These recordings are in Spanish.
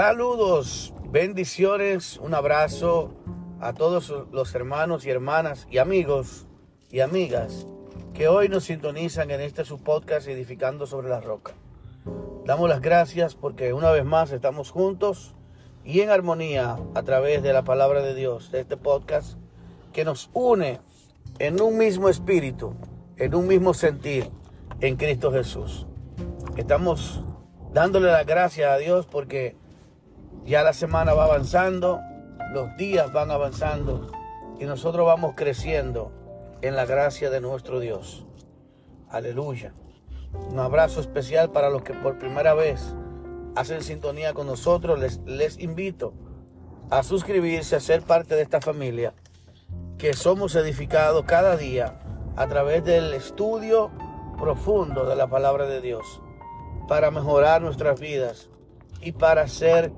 Saludos, bendiciones, un abrazo a todos los hermanos y hermanas y amigos y amigas que hoy nos sintonizan en este su podcast Edificando sobre la Roca. Damos las gracias porque una vez más estamos juntos y en armonía a través de la palabra de Dios, de este podcast que nos une en un mismo espíritu, en un mismo sentir en Cristo Jesús. Estamos dándole las gracias a Dios porque ya la semana va avanzando, los días van avanzando y nosotros vamos creciendo en la gracia de nuestro Dios. Aleluya. Un abrazo especial para los que por primera vez hacen sintonía con nosotros. Les, les invito a suscribirse, a ser parte de esta familia, que somos edificados cada día a través del estudio profundo de la palabra de Dios, para mejorar nuestras vidas y para ser,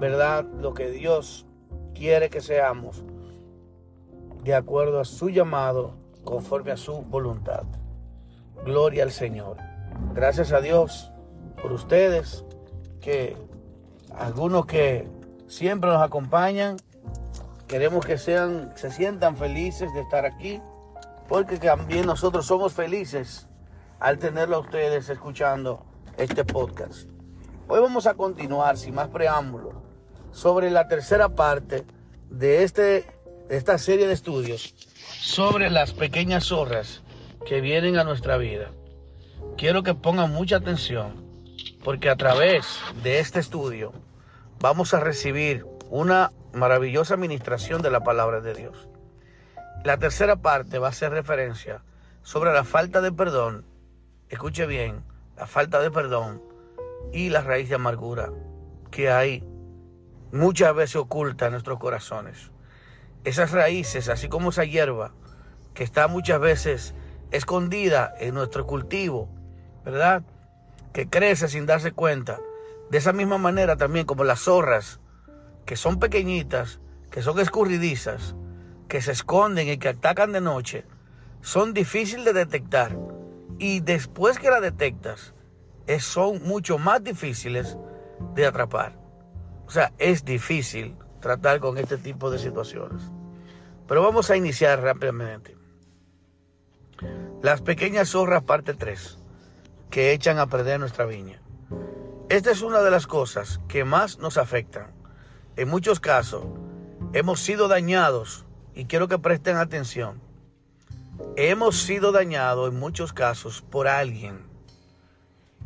¿verdad?, lo que Dios quiere que seamos, de acuerdo a su llamado, conforme a su voluntad. Gloria al Señor. Gracias a Dios por ustedes, que algunos que siempre nos acompañan, queremos que sean, se sientan felices de estar aquí, porque también nosotros somos felices al tenerlo a ustedes escuchando este podcast. Hoy vamos a continuar, sin más preámbulo, sobre la tercera parte de, este, de esta serie de estudios sobre las pequeñas zorras que vienen a nuestra vida. Quiero que pongan mucha atención porque a través de este estudio vamos a recibir una maravillosa administración de la palabra de Dios. La tercera parte va a hacer referencia sobre la falta de perdón, escuche bien, la falta de perdón y la raíz de amargura que hay muchas veces oculta en nuestros corazones. Esas raíces, así como esa hierba que está muchas veces escondida en nuestro cultivo, ¿verdad? Que crece sin darse cuenta. De esa misma manera también como las zorras, que son pequeñitas, que son escurridizas, que se esconden y que atacan de noche, son difíciles de detectar. Y después que las detectas, son mucho más difíciles de atrapar. O sea, es difícil tratar con este tipo de situaciones. Pero vamos a iniciar rápidamente. Las pequeñas zorras parte 3 que echan a perder nuestra viña. Esta es una de las cosas que más nos afectan. En muchos casos hemos sido dañados y quiero que presten atención. Hemos sido dañados en muchos casos por alguien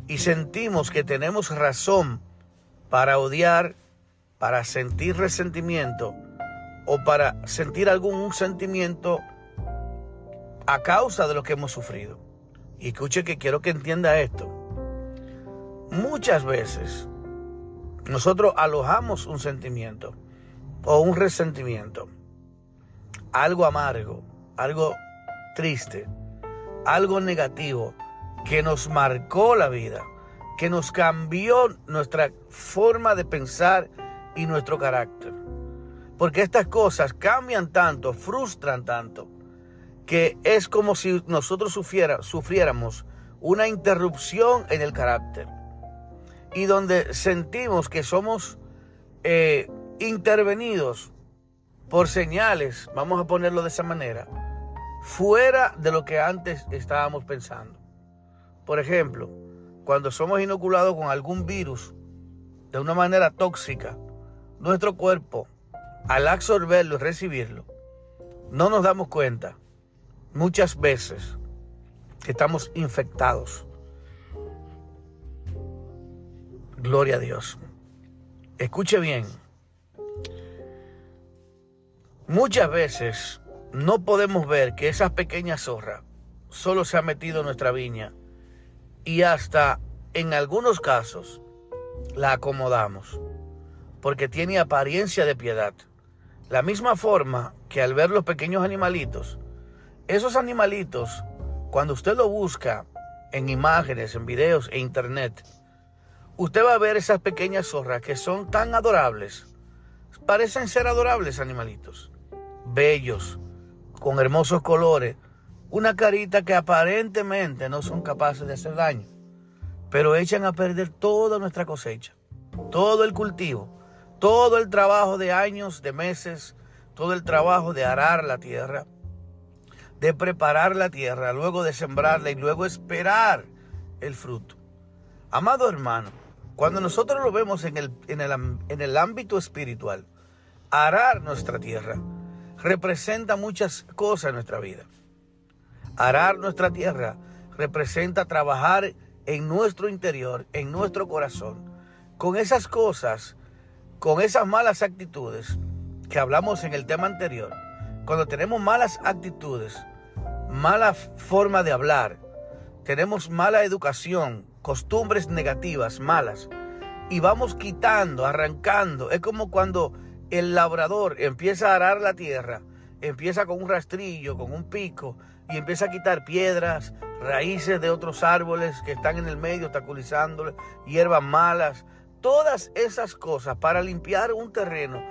y sentimos que tenemos razón para odiar, para sentir resentimiento o para sentir algún sentimiento a causa de lo que hemos sufrido. Y escuche que quiero que entienda esto. Muchas veces nosotros alojamos un sentimiento o un resentimiento, algo amargo, algo triste, algo negativo que nos marcó la vida, que nos cambió nuestra forma de pensar y nuestro carácter. Porque estas cosas cambian tanto, frustran tanto, que es como si nosotros sufriéramos una interrupción en el carácter y donde sentimos que somos eh, intervenidos por señales, vamos a ponerlo de esa manera, fuera de lo que antes estábamos pensando. Por ejemplo, cuando somos inoculados con algún virus de una manera tóxica, nuestro cuerpo, al absorberlo y recibirlo, no nos damos cuenta muchas veces estamos infectados. Gloria a Dios. Escuche bien. Muchas veces no podemos ver que esa pequeña zorra solo se ha metido en nuestra viña y hasta en algunos casos la acomodamos porque tiene apariencia de piedad. La misma forma que al ver los pequeños animalitos esos animalitos, cuando usted lo busca en imágenes, en videos e internet, usted va a ver esas pequeñas zorras que son tan adorables. Parecen ser adorables animalitos. Bellos, con hermosos colores. Una carita que aparentemente no son capaces de hacer daño. Pero echan a perder toda nuestra cosecha. todo el cultivo, todo el trabajo de años, de meses, todo el trabajo de arar la tierra, de preparar la tierra, luego de sembrarla y luego esperar el fruto. Amado hermano, cuando nosotros lo vemos en el, en el, en el ámbito espiritual, arar nuestra tierra representa muchas cosas en nuestra vida. Arar nuestra tierra representa trabajar en nuestro interior, en nuestro corazón, con esas cosas, con esas malas actitudes que hablamos en el tema anterior. Cuando tenemos malas actitudes, mala forma de hablar, tenemos mala educación, costumbres negativas, malas, y vamos quitando, arrancando. Es como cuando el labrador empieza a arar la tierra, empieza con un rastrillo, con un pico, y empieza a quitar piedras, raíces de otros árboles que están en el medio, obstaculizándole, hierbas malas, todas esas cosas para limpiar un terreno.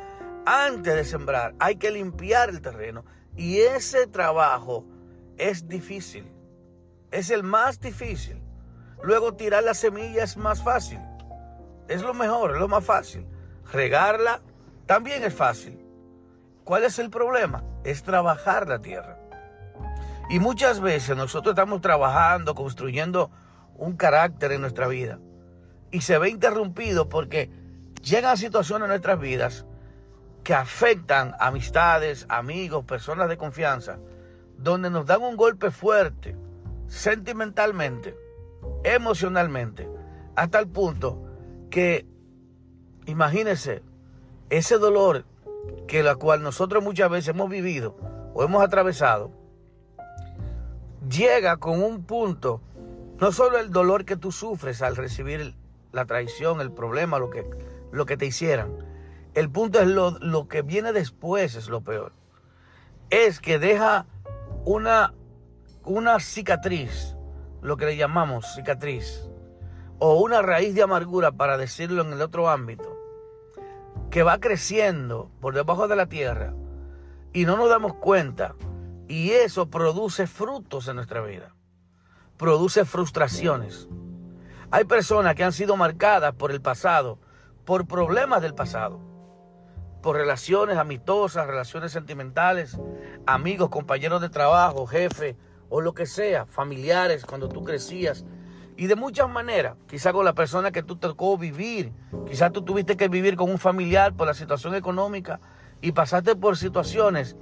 Antes de sembrar hay que limpiar el terreno y ese trabajo es difícil. Es el más difícil. Luego tirar la semilla es más fácil. Es lo mejor, es lo más fácil. Regarla también es fácil. ¿Cuál es el problema? Es trabajar la tierra. Y muchas veces nosotros estamos trabajando, construyendo un carácter en nuestra vida. Y se ve interrumpido porque llegan situaciones en nuestras vidas que afectan amistades, amigos, personas de confianza, donde nos dan un golpe fuerte, sentimentalmente, emocionalmente, hasta el punto que, imagínense, ese dolor que la cual nosotros muchas veces hemos vivido o hemos atravesado, llega con un punto, no solo el dolor que tú sufres al recibir la traición, el problema, lo que, lo que te hicieran. El punto es lo, lo que viene después, es lo peor. Es que deja una, una cicatriz, lo que le llamamos cicatriz, o una raíz de amargura, para decirlo en el otro ámbito, que va creciendo por debajo de la tierra y no nos damos cuenta y eso produce frutos en nuestra vida. Produce frustraciones. Hay personas que han sido marcadas por el pasado, por problemas del pasado, por relaciones amistosas, relaciones sentimentales, amigos, compañeros de trabajo, jefe o lo que sea, familiares cuando tú crecías. Y de muchas maneras, quizá con la persona que tú tocó vivir, quizás tú tuviste que vivir con un familiar por la situación económica y pasaste por situaciones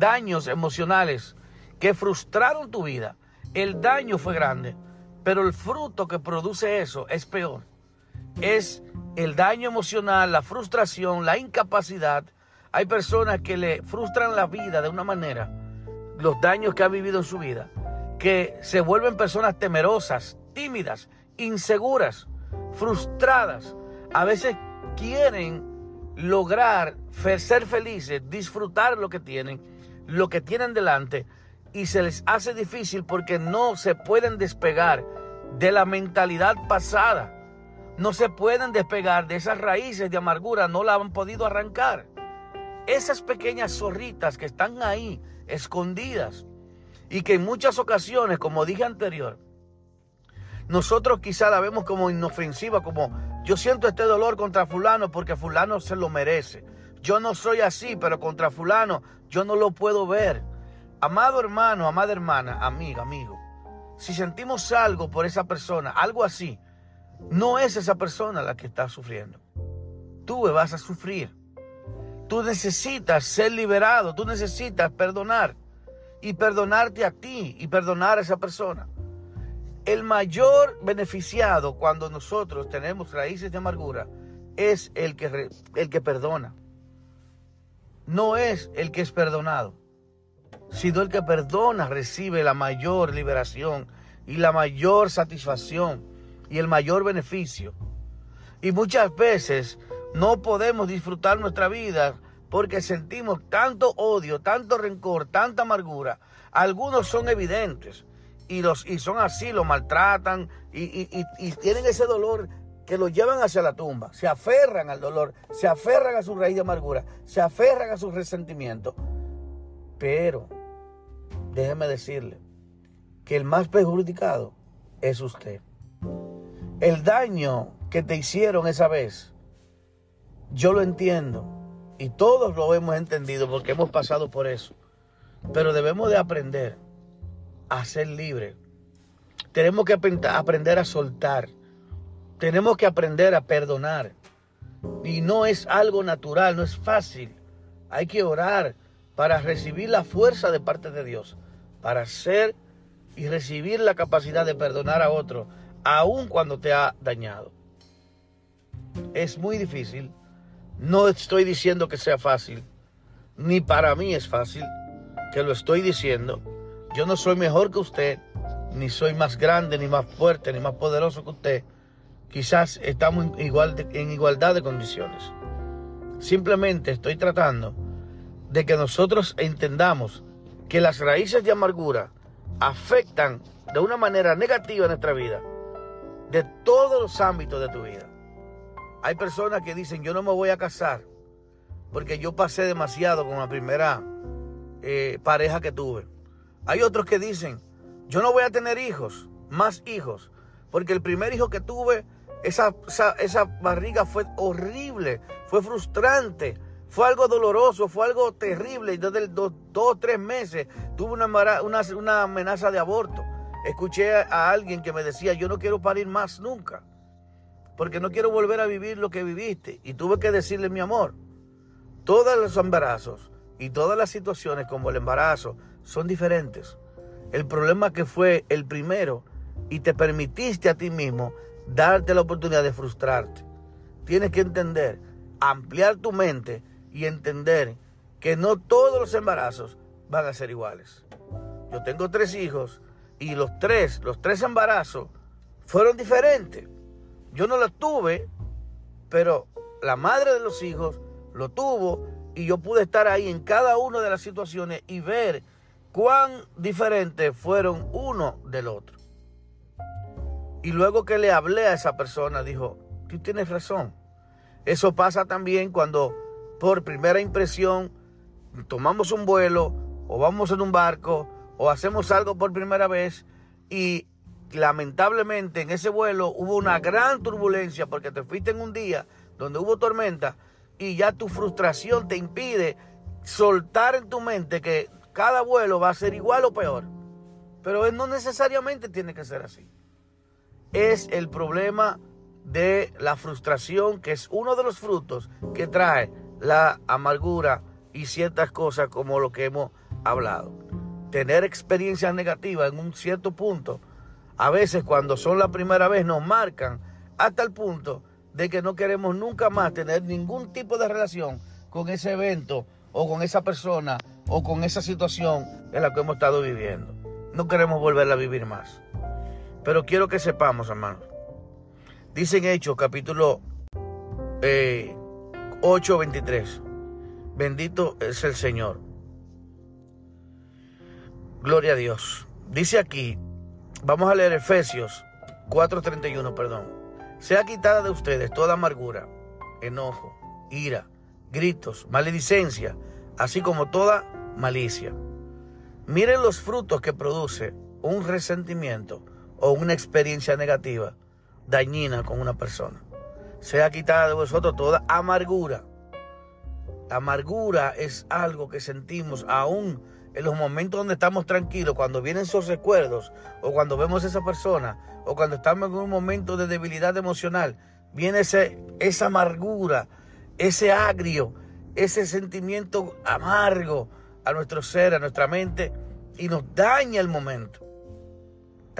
daños emocionales que frustraron tu vida. El daño fue grande, pero el fruto que produce eso es peor. Es el daño emocional, la frustración, la incapacidad. Hay personas que le frustran la vida de una manera, los daños que ha vivido en su vida, que se vuelven personas temerosas, tímidas, inseguras, frustradas. A veces quieren lograr ser felices, disfrutar lo que tienen, lo que tienen delante y se les hace difícil porque no se pueden despegar de la mentalidad pasada. No se pueden despegar de esas raíces de amargura, no la han podido arrancar. Esas pequeñas zorritas que están ahí, escondidas, y que en muchas ocasiones, como dije anterior, nosotros quizá la vemos como inofensiva, como yo siento este dolor contra fulano porque fulano se lo merece. Yo no soy así, pero contra fulano yo no lo puedo ver. Amado hermano, amada hermana, amiga, amigo, si sentimos algo por esa persona, algo así, no es esa persona la que está sufriendo. Tú vas a sufrir. Tú necesitas ser liberado, tú necesitas perdonar y perdonarte a ti y perdonar a esa persona. El mayor beneficiado cuando nosotros tenemos raíces de amargura es el que, el que perdona no es el que es perdonado, sino el que perdona recibe la mayor liberación y la mayor satisfacción y el mayor beneficio. Y muchas veces no podemos disfrutar nuestra vida porque sentimos tanto odio, tanto rencor, tanta amargura. Algunos son evidentes y, los, y son así, lo maltratan y, y tienen ese dolor que lo llevan hacia la tumba, se aferran al dolor, se aferran a su raíz de amargura, se aferran a su resentimiento. Pero, déjeme decirle que el más perjudicado es usted. El daño que te hicieron esa vez Yo lo entiendo y todos lo hemos entendido porque hemos pasado por eso. Pero debemos de aprender a ser libres. Tenemos que aprender a soltar. Tenemos que aprender a perdonar. Y no es algo natural, no es fácil. Hay que orar para recibir la fuerza de parte de Dios, para ser y recibir la capacidad de perdonar a otro, aun cuando te ha dañado. Es muy difícil. No estoy diciendo que sea fácil, ni para mí es fácil, que lo estoy diciendo. Yo no soy mejor que usted, ni soy más grande, ni más fuerte, ni más poderoso que usted. Quizás estamos en, en igualdad de condiciones. Simplemente estoy tratando de que nosotros entendamos que las raíces de amargura afectan de una manera negativa nuestra vida, de todos los ámbitos de tu vida. Hay personas que dicen, yo no me voy a casar porque yo pasé demasiado con la primera eh, pareja que tuve. Hay otros que dicen, yo no voy a tener hijos, más hijos, porque el primer hijo que tuve, esa, esa, barriga fue horrible, fue frustrante, fue algo doloroso, fue algo terrible. Y desde dos o tres meses tuve una, una, una amenaza de aborto. Escuché a alguien que me decía, yo no quiero parir más nunca porque no quiero volver a vivir lo que viviste. Y tuve que decirle, mi amor, todos los embarazos y todas las situaciones como el embarazo son diferentes. El problema que fue el primero y te permitiste a ti mismo darte la oportunidad de frustrarte. Tienes que entender, ampliar tu mente y entender que no todos los embarazos van a ser iguales. Yo tengo tres hijos y los tres, los tres embarazos fueron diferentes. Yo no la tuve, pero la madre de los hijos lo tuvo y yo pude estar ahí en cada una de las situaciones y ver cuán diferentes fueron uno del otro. Y luego que le hablé a esa persona, dijo, tú tienes razón. Eso pasa también cuando por primera impresión tomamos un vuelo o vamos en un barco o hacemos algo por primera vez y lamentablemente en ese vuelo hubo una gran turbulencia porque te fuiste en un día donde hubo tormenta y ya tu frustración te impide soltar en tu mente que cada vuelo va a ser igual o peor. Pero no necesariamente tiene que ser así. Es el problema de la frustración, que es uno de los frutos que trae la amargura y ciertas cosas como lo que hemos hablado. Tener experiencias negativas en un cierto punto a veces cuando son la primera vez nos marcan hasta el punto de que no queremos nunca más tener ningún tipo de relación con ese evento o con esa persona o con esa situación en la que hemos estado viviendo. No queremos volverla a vivir más. Pero quiero que sepamos, hermanos. Dice en Hechos capítulo 8, eh, 23. Bendito es el Señor. Gloria a Dios. Dice aquí Vamos a leer Efesios 4:31, perdón. Sea quitada de ustedes toda amargura, enojo, ira, gritos, maledicencia, así como toda malicia. Miren los frutos que produce un resentimiento o una experiencia negativa dañina con una persona. Sea quitada de vosotros toda amargura. amargura es algo que sentimos aún en los momentos donde estamos tranquilos, cuando vienen esos recuerdos, o cuando vemos a esa persona, o cuando estamos en un momento de debilidad emocional, viene ese, esa amargura, ese agrio, ese sentimiento amargo a nuestro ser, a nuestra mente, y nos daña el momento.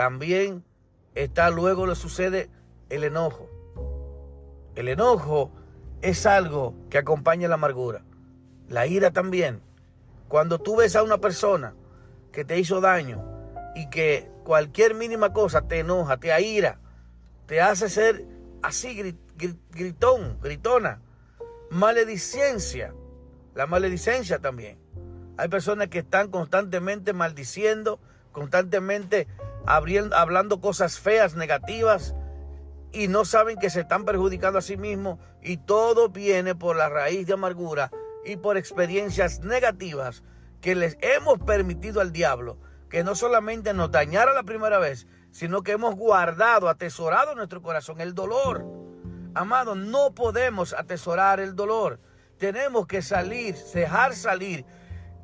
También está luego le sucede el enojo. El enojo es algo que acompaña la amargura. La ira también. Cuando tú ves a una persona que te hizo daño y que cualquier mínima cosa te enoja, te aira, te hace ser así gritón, gritona, maledicencia, la maledicencia también. Hay personas que están constantemente maldiciendo, constantemente hablando cosas feas, negativas, y no saben que se están perjudicando a sí mismos, y todo viene por la raíz de amargura y por experiencias negativas que les hemos permitido al diablo que no solamente nos dañara la primera vez, sino que hemos guardado, atesorado en nuestro corazón el dolor, Amado, no podemos atesorar el dolor. Tenemos que salir, dejar salir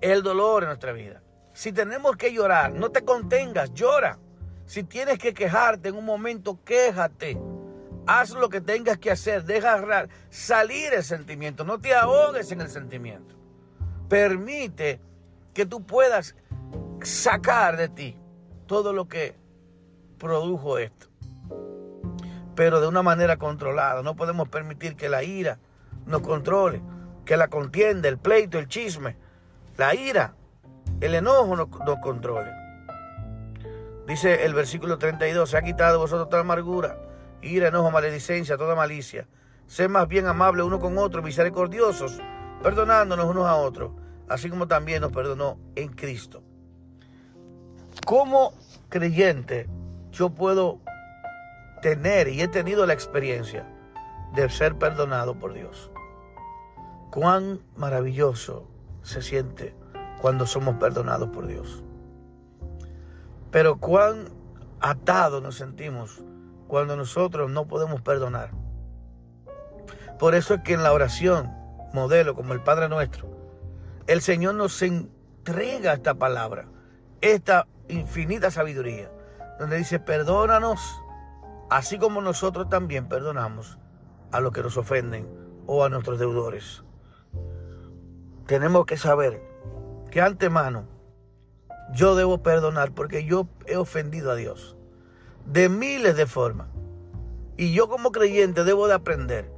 el dolor en nuestra vida. Si tenemos que llorar, no te contengas, llora. Si tienes que quejarte en un momento, quéjate. Haz lo que tengas que hacer, deja salir el sentimiento, no te ahogues en el sentimiento. Permite que tú puedas sacar de ti todo lo que produjo esto. Pero de una manera controlada. No podemos permitir que la ira nos controle, que la contienda, el pleito, el chisme, la ira, el enojo nos, controle. Dice el versículo 32, se ha quitado vosotros toda amargura, ira, enojo, maledicencia, toda malicia. Sé más bien amable uno con otro, misericordiosos, perdonándonos unos a otros, así como también nos perdonó en Cristo. Como creyente, yo puedo tener y he tenido la experiencia de ser perdonado por Dios. Cuán maravilloso se siente cuando somos perdonados por Dios. Pero cuán atados nos sentimos cuando nosotros no podemos perdonar. Por eso es que en la oración, modelo como el Padre nuestro, el Señor nos entrega esta palabra, esta infinita sabiduría, donde dice, perdónanos, así como nosotros también perdonamos a los que nos ofenden o a nuestros deudores. Tenemos que saber que antemano yo debo perdonar porque yo he ofendido a Dios de miles de formas. Y yo como creyente debo de aprender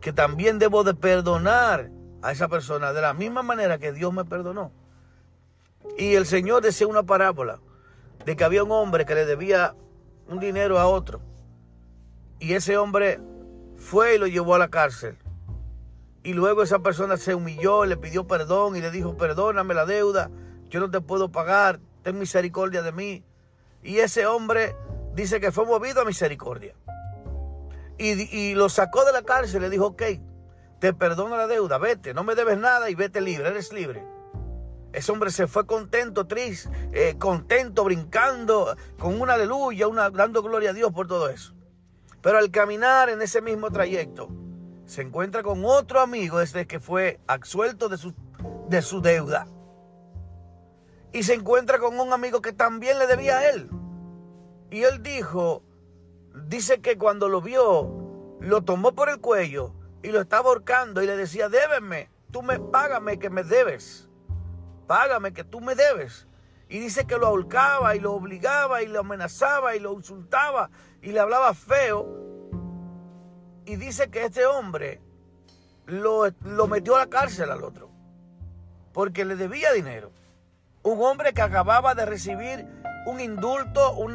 que también debo de perdonar a esa persona de la misma manera que Dios me perdonó. Y el Señor decía una parábola de que había un hombre que le debía un dinero a otro. Y ese hombre fue y lo llevó a la cárcel. Y luego esa persona se humilló, le pidió perdón y le dijo, perdóname la deuda, yo no te puedo pagar, ten misericordia de mí. Y ese hombre dice que fue movido a misericordia. Y, lo sacó de la cárcel le dijo, ok, te perdono la deuda, vete, no me debes nada y vete libre, eres libre. Ese hombre se fue contento, triste, eh, contento, brincando, con una aleluya, una, dando gloria a Dios por todo eso. Pero al caminar en ese mismo trayecto, se encuentra con otro amigo desde que fue absuelto de su, de su deuda. Y se encuentra con un amigo que también le debía a él. Y él dijo, dice que cuando lo vio, lo tomó por el cuello y lo estaba ahorcando y le decía, débeme, tú me págame que me debes págame que tú me debes. Y dice que lo ahorcaba y lo obligaba y lo amenazaba y lo insultaba y le hablaba feo. Y dice que este hombre lo, lo metió a la cárcel al otro. Porque le debía dinero. Un hombre que acababa de recibir un indulto, un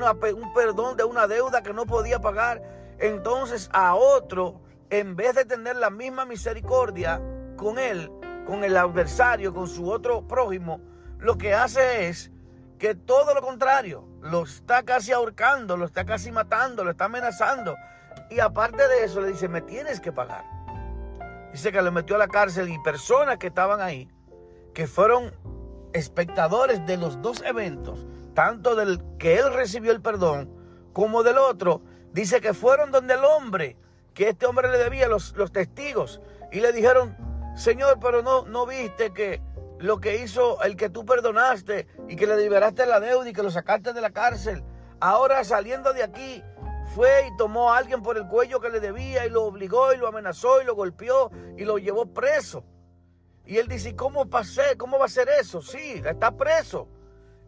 perdón de una deuda que no podía pagar. Entonces a otro, en vez de tener la misma misericordia con él, con el adversario, con su otro prójimo, lo que hace es que todo lo contrario, lo está casi ahorcando, lo está casi matando, lo está amenazando. Y aparte de eso le dice, me tienes que pagar. Dice que le metió a la cárcel y personas que estaban ahí, que fueron espectadores de los dos eventos, tanto del que él recibió el perdón como del otro, dice que fueron donde el hombre, que este hombre le debía los, los testigos, y le dijeron, Señor, pero no, no viste que lo que hizo el que tú perdonaste y que le liberaste la deuda y que lo sacaste de la cárcel, ahora saliendo de aquí, fue y tomó a alguien por el cuello que le debía y lo obligó y lo amenazó y lo golpeó y lo llevó preso. Y él dice, ¿cómo pasé? ¿Cómo va a ser eso? Sí, está preso.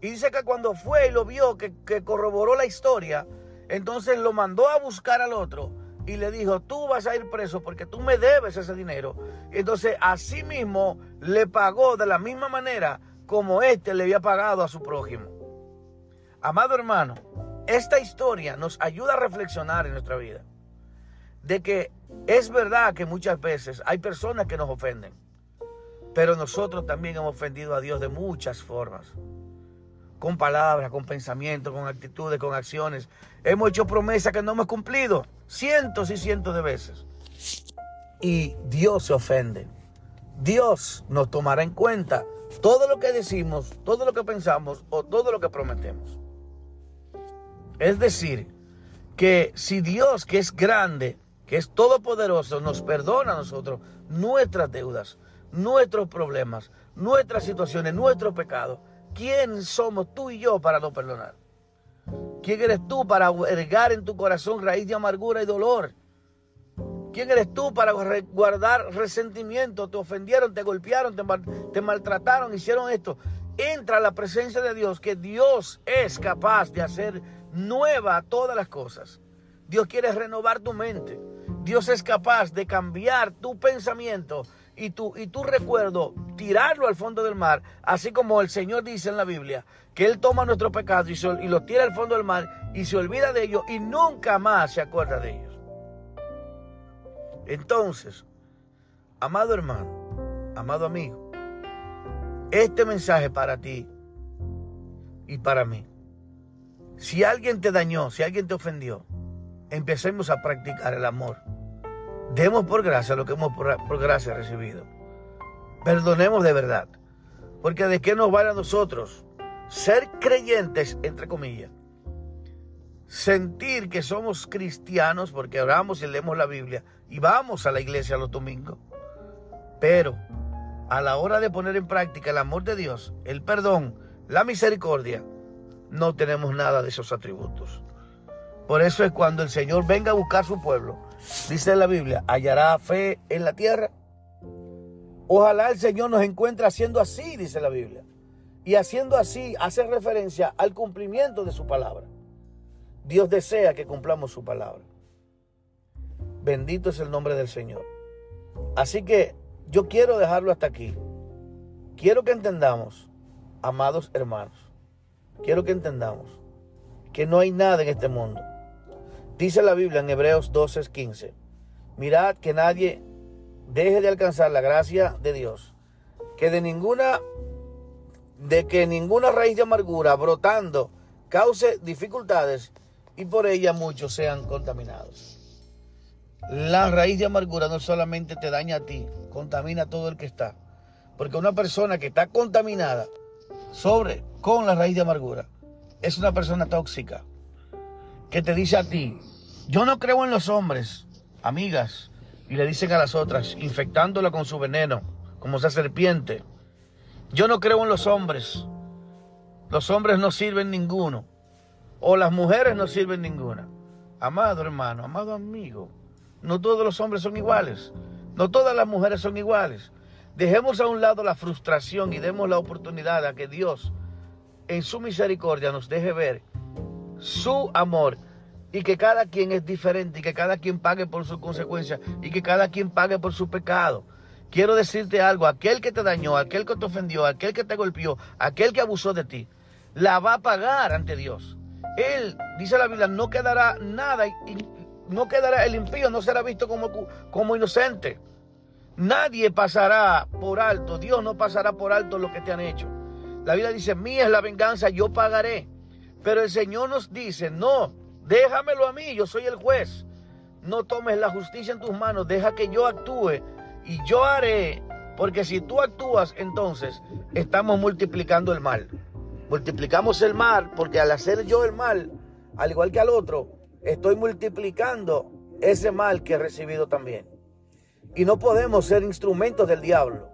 Y dice que cuando fue y lo vio, que, que corroboró la historia, entonces lo mandó a buscar al otro y le dijo, tú vas a ir preso porque tú me debes ese dinero. Entonces, así mismo le pagó de la misma manera como éste le había pagado a su prójimo. Amado hermano, esta historia nos ayuda a reflexionar en nuestra vida. De que es verdad que muchas veces hay personas que nos ofenden, pero nosotros también hemos ofendido a Dios de muchas formas con palabras, con pensamientos, con actitudes, con acciones. Hemos hecho promesas que no hemos cumplido cientos y cientos de veces. Y Dios se ofende. Dios nos tomará en cuenta todo lo que decimos, todo lo que pensamos o todo lo que prometemos. Es decir, que si Dios, que es grande, que es todopoderoso, nos perdona a nosotros nuestras deudas, nuestros problemas, nuestras situaciones, nuestros pecados. ¿Quién somos tú y yo para no perdonar? ¿Quién eres tú para ergar en tu corazón raíz de amargura y dolor? ¿Quién eres tú para guardar resentimiento? Te ofendieron, te golpearon, te, maltrataron, hicieron esto. Entra a la presencia de Dios, que Dios es capaz de hacer nueva todas las cosas. Dios quiere renovar tu mente. Dios es capaz de cambiar tu pensamiento y tu, y tu recuerdo, tirarlo al fondo del mar, así como el Señor dice en la Biblia, que Él toma nuestro pecado y, y lo tira al fondo del mar y se olvida de ellos y nunca más se acuerda de ellos. Entonces, amado hermano, amado amigo, este mensaje para ti y para mí. Si alguien te dañó, si alguien te ofendió, empecemos a practicar el amor. Demos por gracia lo que hemos por, gracia recibido. Perdonemos de verdad. Porque de qué nos vale a nosotros ser creyentes, entre comillas. Sentir que somos cristianos porque oramos y leemos la Biblia y vamos a la iglesia los domingos. Pero a la hora de poner en práctica el amor de Dios, el perdón, la misericordia, no tenemos nada de esos atributos. Por eso es cuando el Señor venga a buscar su pueblo, dice la Biblia, hallará fe en la tierra. Ojalá el Señor nos encuentre haciendo así, dice la Biblia. Y haciendo así hace referencia al cumplimiento de su palabra. Dios desea que cumplamos su palabra. Bendito es el nombre del Señor. Así que yo quiero dejarlo hasta aquí. Quiero que entendamos, amados hermanos, quiero que entendamos que no hay nada en este mundo Dice la Biblia en Hebreos 12:15, mirad que nadie deje de alcanzar la gracia de Dios, que de ninguna de que ninguna raíz de amargura brotando cause dificultades y por ella muchos sean contaminados. La raíz de amargura no solamente te daña a ti, contamina a todo el que está. Porque una persona que está contaminada sobre con la raíz de amargura es una persona tóxica que te dice a ti, yo no creo en los hombres, amigas, y le dicen a las otras, infectándola con su veneno, como esa serpiente. Yo no creo en los hombres. Los hombres no sirven ninguno. O las mujeres no sirven ninguna. Amado hermano, amado amigo, no todos los hombres son iguales. No todas las mujeres son iguales. Dejemos a un lado la frustración y demos la oportunidad a que Dios, en su misericordia, nos deje ver su amor y que cada quien es diferente y que cada quien pague por sus consecuencias y que cada quien pague por su pecado. Quiero decirte algo, aquel que te dañó, aquel que te ofendió, aquel que te golpeó, aquel que abusó de ti, la va a pagar ante Dios. Él, dice la Biblia, no quedará nada, no quedará el impío, no será visto como, como inocente. Nadie pasará por alto, Dios no pasará por alto lo que te han hecho. La Biblia dice, mía es la venganza, yo pagaré. Pero el Señor nos dice, no, déjamelo a mí, yo soy el juez. No tomes la justicia en tus manos, deja que yo actúe y yo haré. Porque si tú actúas, entonces estamos multiplicando el mal. Multiplicamos el mal porque al hacer yo el mal, al igual que al otro, estoy multiplicando ese mal que he recibido también. Y no podemos ser instrumentos del diablo.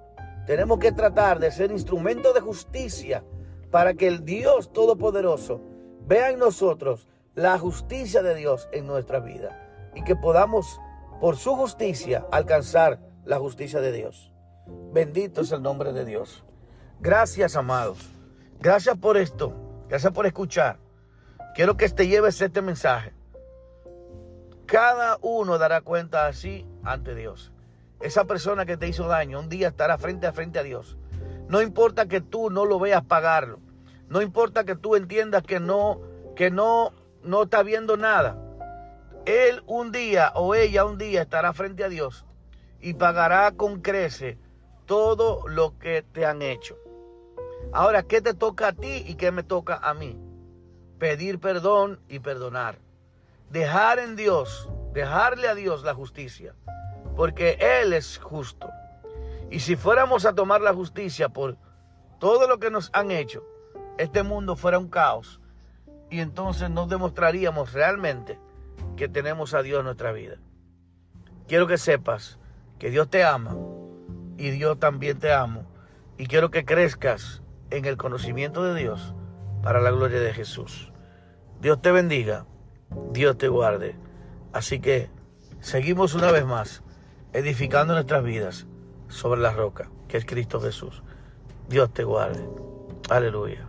Tenemos que tratar de ser instrumentos de justicia para que el Dios Todopoderoso vea en nosotros la justicia de Dios en nuestra vida y que podamos por su justicia alcanzar la justicia de Dios. Bendito es el nombre de Dios. Gracias, amados. Gracias por esto. Gracias por escuchar. Quiero que te lleves este mensaje. Cada uno dará cuenta así ante Dios. Esa persona que te hizo daño un día estará frente a frente a Dios. No importa que tú no lo veas pagarlo. No importa que tú entiendas que no, que no, no está viendo nada. Él un día o ella un día estará frente a Dios y pagará con crece todo lo que te han hecho. Ahora, ¿qué te toca a ti y qué me toca a mí? Pedir perdón y perdonar. Dejar en Dios, dejarle a Dios la justicia, porque Él es justo. Y si fuéramos a tomar la justicia por todo lo que nos han hecho, este mundo fuera un caos y entonces nos demostraríamos realmente que tenemos a Dios en nuestra vida. quiero que sepas que Dios te ama y Dios también te amo. Y quiero que crezcas en el conocimiento de Dios para la gloria de Jesús. Dios te bendiga, Dios te guarde. Así que seguimos una vez más edificando nuestras vidas sobre la roca, que es Cristo Jesús. Dios te guarde. Aleluya.